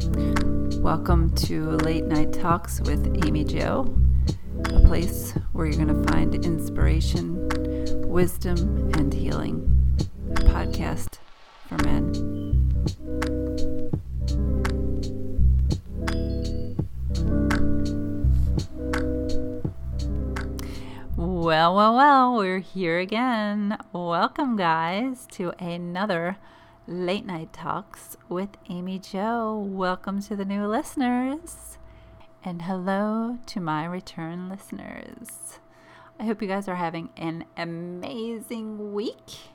Welcome to Late Night Talks with Amy Jo, a place where you're going to find inspiration, wisdom, and healing. A podcast for men. Well, well, well, we're here again. Welcome, guys, to another Late Night Talks with Amy Jo. Welcome to the new listeners. And hello to my return listeners. I hope you guys are having an amazing week.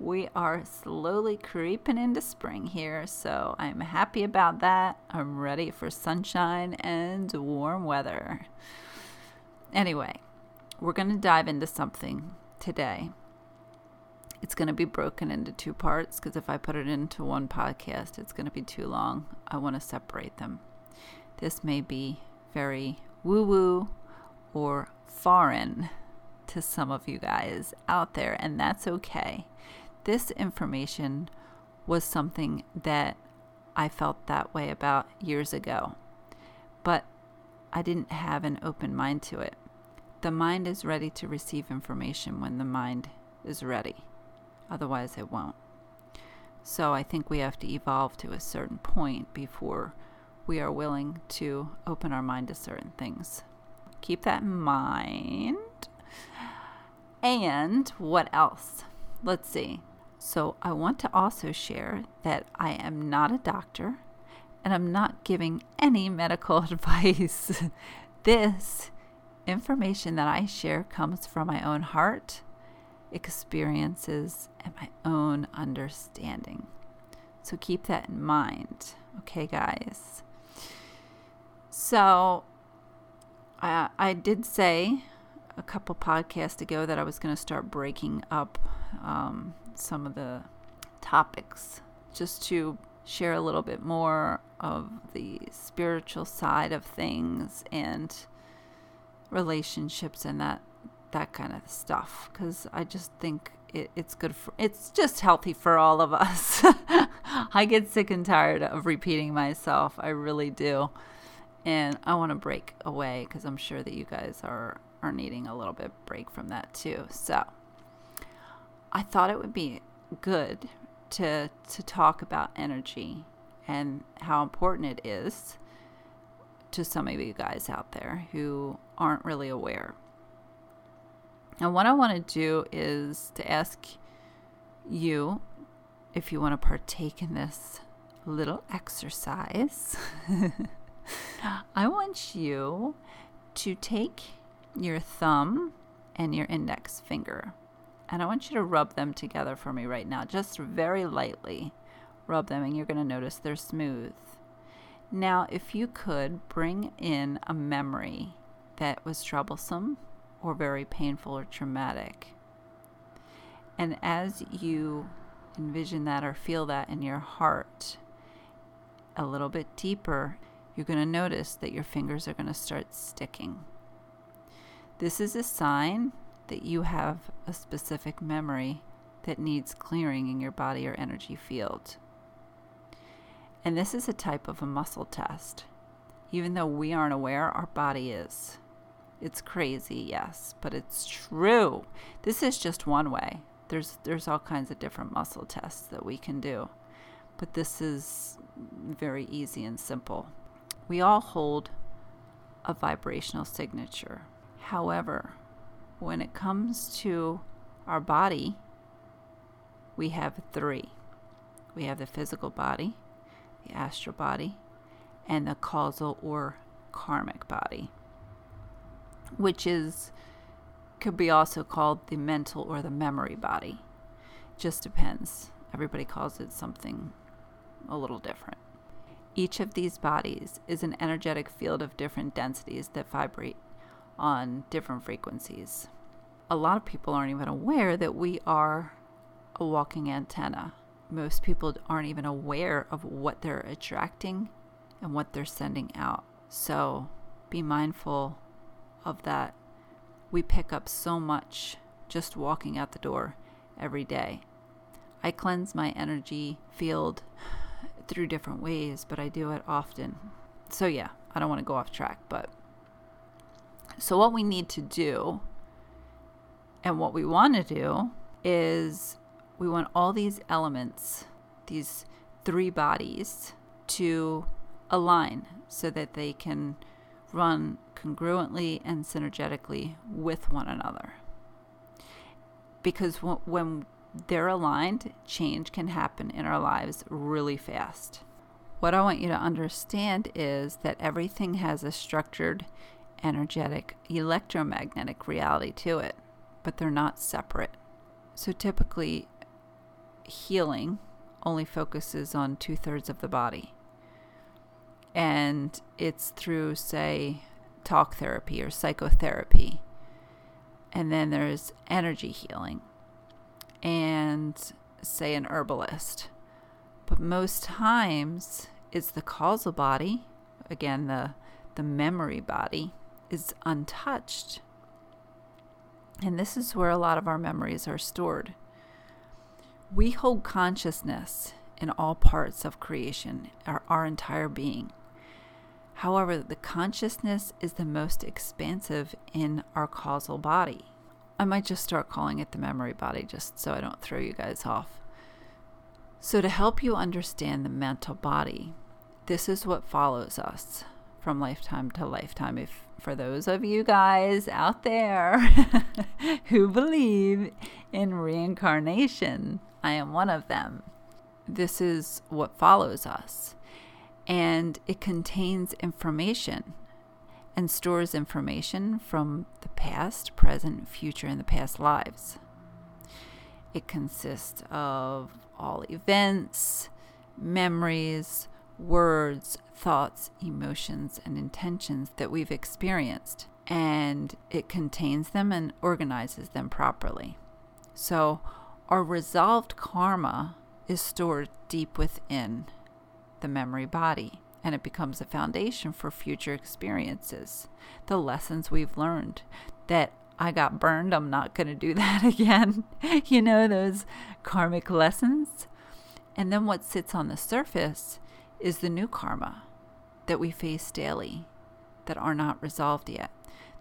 We are slowly creeping into spring here, so I'm happy about that. I'm ready for sunshine and warm weather. Anyway, we're going to dive into something today it's going to be broken into two parts because if I put it into one podcast, it's going to be too long. I want to separate them. This may be very woo woo or foreign to some of you guys out there, and that's okay. This information was something that I felt that way about years ago, but I didn't have an open mind to it. The mind is ready to receive information when the mind is ready. Otherwise, it won't. So I think we have to evolve to a certain point before we are willing to open our mind to certain things. Keep that in mind. And what else? Let's see. So I want to also share that I am not a doctor and I'm not giving any medical advice. this information that I share comes from my own heart experiences and my own understanding. So keep that in mind, okay, guys? So I, I did say a couple podcasts ago that I was going to start breaking up um, some of the topics just to share a little bit more of the spiritual side of things and relationships and that that kind of stuff because I just think it, it's good for it's just healthy for all of us. I get sick and tired of repeating myself. I really do. And I want to break away because I'm sure that you guys are are needing a little bit break from that too. So I thought it would be good to to talk about energy and how important it is to some of you guys out there who aren't really aware. And what I want to do is to ask you if you want to partake in this little exercise. I want you to take your thumb and your index finger and I want you to rub them together for me right now, just very lightly. Rub them, and you're going to notice they're smooth. Now, if you could bring in a memory that was troublesome or very painful or traumatic. And as you envision that or feel that in your heart a little bit deeper, you're going to notice that your fingers are going to start sticking. This is a sign that you have a specific memory that needs clearing in your body or energy field. And this is a type of a muscle test. Even though we aren't aware, our body is. It's crazy, yes, but it's true. This is just one way. There's there's all kinds of different muscle tests that we can do. But this is very easy and simple. We all hold a vibrational signature. However, when it comes to our body, we have three. We have the physical body, the astral body, and the causal or karmic body which is could be also called the mental or the memory body. Just depends. Everybody calls it something a little different. Each of these bodies is an energetic field of different densities that vibrate on different frequencies. A lot of people aren't even aware that we are a walking antenna. Most people aren't even aware of what they're attracting and what they're sending out. So be mindful of that. We pick up so much just walking out the door every day. I cleanse my energy field through different ways, but I do it often. So, yeah, I don't want to go off track, but so what we need to do and what we want to do is we want all these elements, these three bodies, to align so that they can run congruently and synergetically with one another. Because when they're aligned, change can happen in our lives really fast. What I want you to understand is that everything has a structured, energetic, electromagnetic reality to it, but they're not separate. So typically, healing only focuses on two thirds of the body. And it's through, say, talk therapy or psychotherapy. And then there's energy healing and, say, an herbalist. But most times, it's the causal body, again, the, the memory body, is untouched. And this is where a lot of our memories are stored. We hold consciousness in all parts of creation, our, our entire being. However, the consciousness is the most expansive in our causal body. I might just start calling it the memory body just so I don't throw you guys off. So, to help you understand the mental body, this is what follows us from lifetime to lifetime. If for those of you guys out there who believe in reincarnation, I am one of them. This is what follows us and it contains information and stores information from the past, present, future, and the past lives. It consists of all events, memories, words, thoughts, emotions, and intentions that we've experienced, and it contains them and organizes them properly. So, our resolved karma is stored deep within the memory body, and it becomes a foundation for future experiences. The lessons we've learned that I got burned, I'm not going to do that again. you know, those karmic lessons. And then what sits on the surface is the new karma that we face daily that are not resolved yet.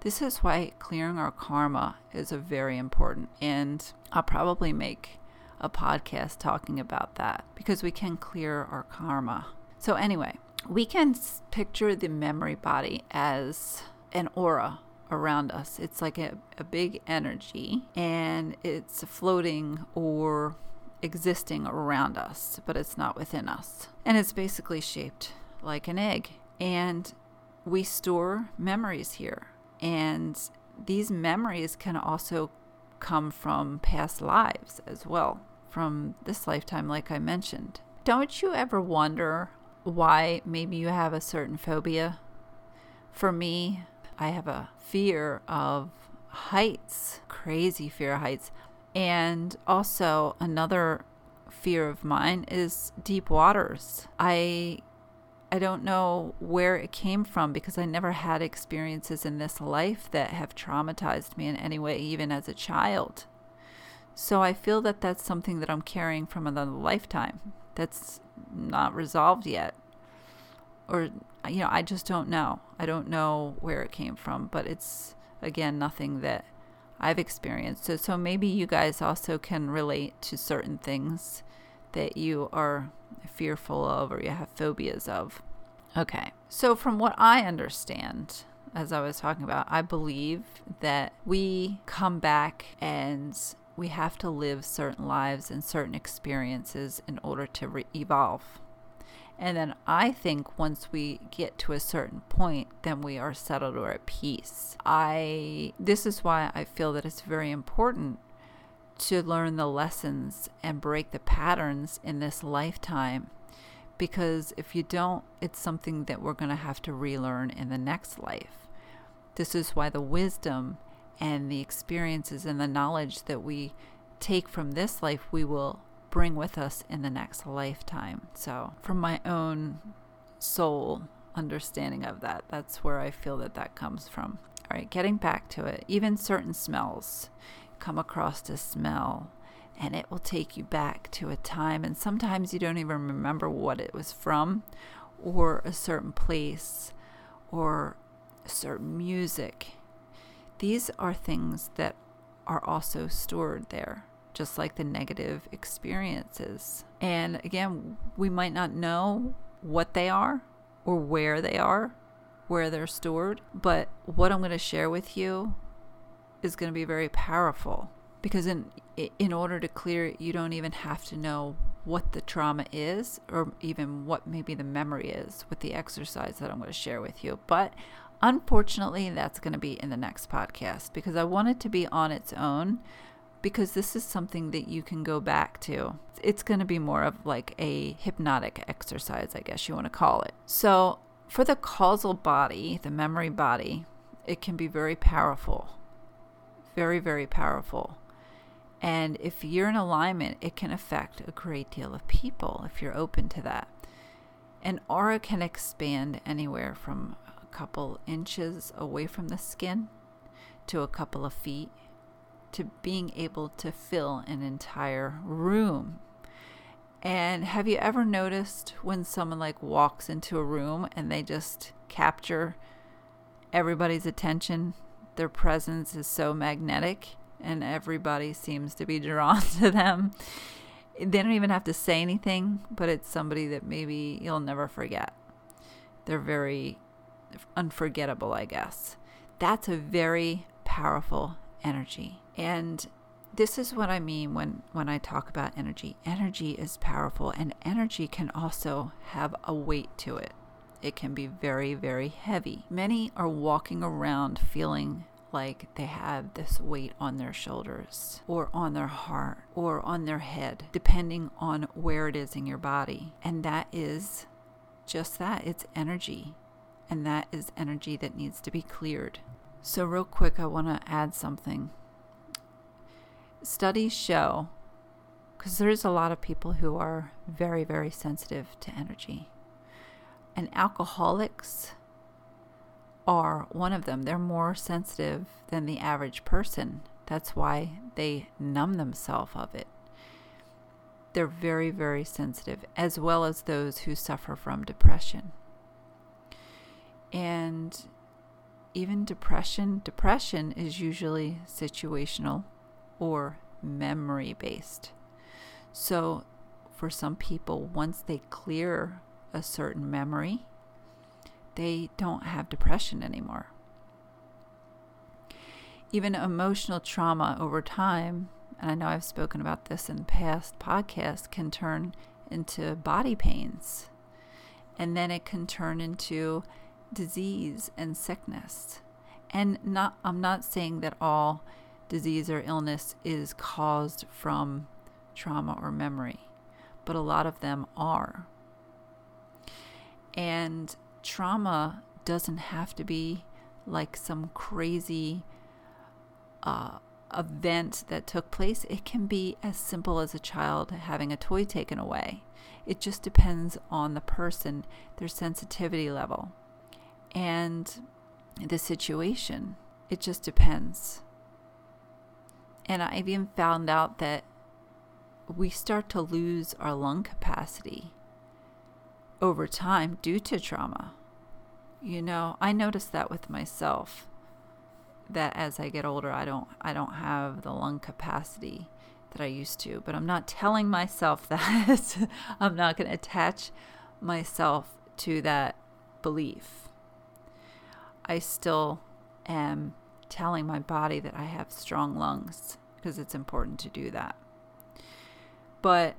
This is why clearing our karma is a very important and I'll probably make a podcast talking about that because we can clear our karma. So, anyway, we can picture the memory body as an aura around us. It's like a, a big energy and it's floating or existing around us, but it's not within us. And it's basically shaped like an egg. And we store memories here. And these memories can also come from past lives as well, from this lifetime, like I mentioned. Don't you ever wonder why maybe you have a certain phobia? For me, I have a fear of heights, crazy fear of heights. And also, another fear of mine is deep waters. I I don't know where it came from because I never had experiences in this life that have traumatized me in any way, even as a child. So I feel that that's something that I'm carrying from another lifetime that's not resolved yet. Or, you know, I just don't know. I don't know where it came from, but it's, again, nothing that I've experienced. So, so maybe you guys also can relate to certain things that you are fearful of or you have phobias of. Okay, so from what I understand, as I was talking about, I believe that we come back and we have to live certain lives and certain experiences in order to re- evolve. And then I think once we get to a certain point, then we are settled or at peace. I this is why I feel that it's very important to learn the lessons and break the patterns in this lifetime because if you don't, it's something that we're going to have to relearn in the next life. This is why the wisdom and the experiences and the knowledge that we take from this life, we will bring with us in the next lifetime. So, from my own soul understanding of that, that's where I feel that that comes from. All right, getting back to it, even certain smells come across to smell and it will take you back to a time. And sometimes you don't even remember what it was from, or a certain place, or certain music. These are things that are also stored there, just like the negative experiences. And again, we might not know what they are or where they are, where they're stored, but what I'm going to share with you is going to be very powerful because in in order to clear it, you don't even have to know what the trauma is or even what maybe the memory is with the exercise that I'm going to share with you. But unfortunately, that's going to be in the next podcast because I want it to be on its own because this is something that you can go back to. It's going to be more of like a hypnotic exercise, I guess you want to call it. So, for the causal body, the memory body, it can be very powerful. Very, very powerful. And if you're in alignment, it can affect a great deal of people if you're open to that. An aura can expand anywhere from a couple inches away from the skin to a couple of feet to being able to fill an entire room. And have you ever noticed when someone like walks into a room and they just capture everybody's attention? Their presence is so magnetic and everybody seems to be drawn to them. They don't even have to say anything, but it's somebody that maybe you'll never forget. They're very unforgettable, I guess. That's a very powerful energy. And this is what I mean when, when I talk about energy. Energy is powerful, and energy can also have a weight to it. It can be very, very heavy. Many are walking around feeling like they have this weight on their shoulders or on their heart or on their head, depending on where it is in your body. And that is just that it's energy. And that is energy that needs to be cleared. So, real quick, I want to add something. Studies show, because there's a lot of people who are very, very sensitive to energy. And alcoholics are one of them. They're more sensitive than the average person. That's why they numb themselves of it. They're very, very sensitive, as well as those who suffer from depression. And even depression, depression is usually situational or memory based. So, for some people, once they clear a certain memory, they don't have depression anymore. Even emotional trauma over time, and I know I've spoken about this in past podcasts, can turn into body pains. And then it can turn into disease and sickness. And not I'm not saying that all disease or illness is caused from trauma or memory, but a lot of them are. And trauma doesn't have to be like some crazy uh, event that took place. It can be as simple as a child having a toy taken away. It just depends on the person, their sensitivity level, and the situation. It just depends. And I've even found out that we start to lose our lung capacity over time due to trauma. You know, I notice that with myself that as I get older I don't I don't have the lung capacity that I used to, but I'm not telling myself that. I'm not going to attach myself to that belief. I still am telling my body that I have strong lungs because it's important to do that. But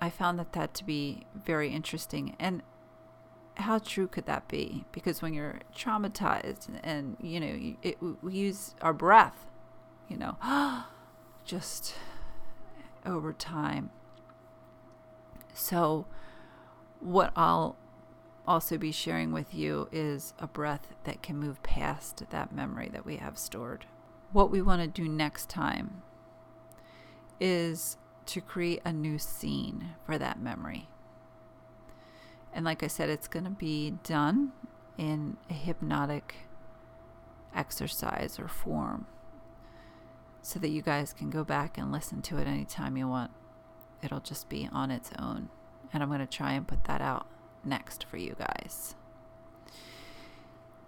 I found that that to be very interesting. And how true could that be? Because when you're traumatized and, you know, it, we use our breath, you know, just over time. So, what I'll also be sharing with you is a breath that can move past that memory that we have stored. What we want to do next time is to create a new scene for that memory. And like I said, it's going to be done in a hypnotic exercise or form. so that you guys can go back and listen to it anytime you want. It'll just be on its own. And I'm going to try and put that out next for you guys.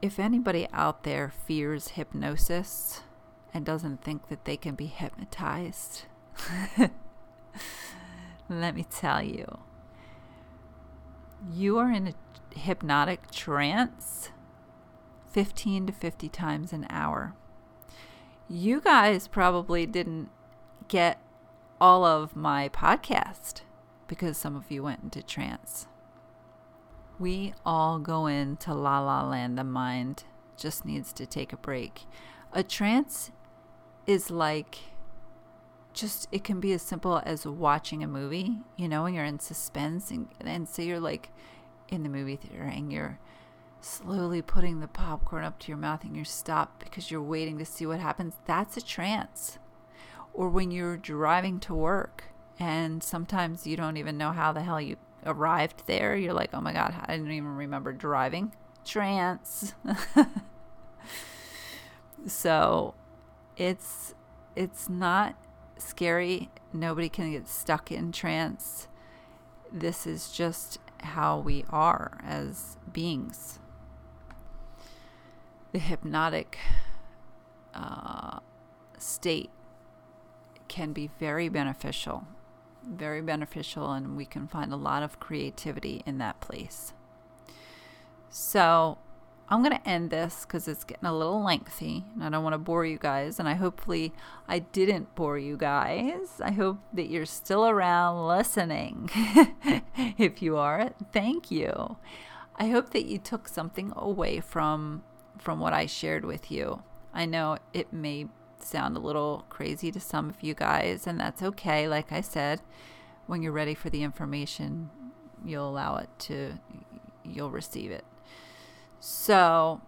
If anybody out there fears hypnosis and doesn't think that they can be hypnotized, let me tell you, you are in a hypnotic trance 15 to 50 times an hour. You guys probably didn't get all of my podcast because some of you went into trance. We all go into la la land. The mind just needs to take a break. A trance is like just, it can be as simple as watching a movie, you know, and you're in suspense. And, and so you're like in the movie theater and you're slowly putting the popcorn up to your mouth and you stop because you're waiting to see what happens. That's a trance. Or when you're driving to work and sometimes you don't even know how the hell you arrived there. You're like, oh my God, I didn't even remember driving. Trance. so it's it's not scary. Nobody can get stuck in trance. This is just how we are as beings. The hypnotic uh, state can be very beneficial very beneficial, and we can find a lot of creativity in that place. So, I'm going to end this because it's getting a little lengthy and I don't want to bore you guys. And I hopefully I didn't bore you guys. I hope that you're still around listening. if you are, thank you. I hope that you took something away from from what I shared with you. I know it may sound a little crazy to some of you guys, and that's okay. Like I said, when you're ready for the information, you'll allow it to, you'll receive it. So,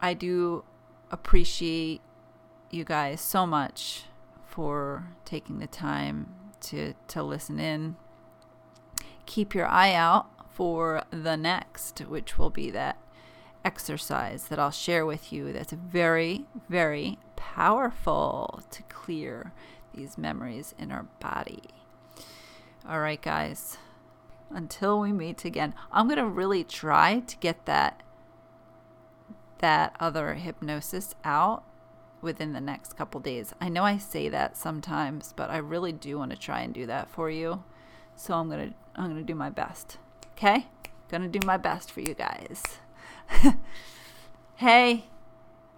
I do appreciate you guys so much for taking the time to to listen in. Keep your eye out for the next, which will be that exercise that I'll share with you that's very, very powerful to clear these memories in our body. All right, guys. Until we meet again, I'm going to really try to get that that other hypnosis out within the next couple days. I know I say that sometimes, but I really do want to try and do that for you. So I'm going to I'm going to do my best. Okay? Going to do my best for you guys. hey,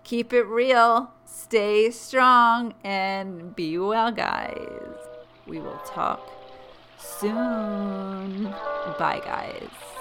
keep it real, stay strong, and be well, guys. We will talk soon. Bye, guys.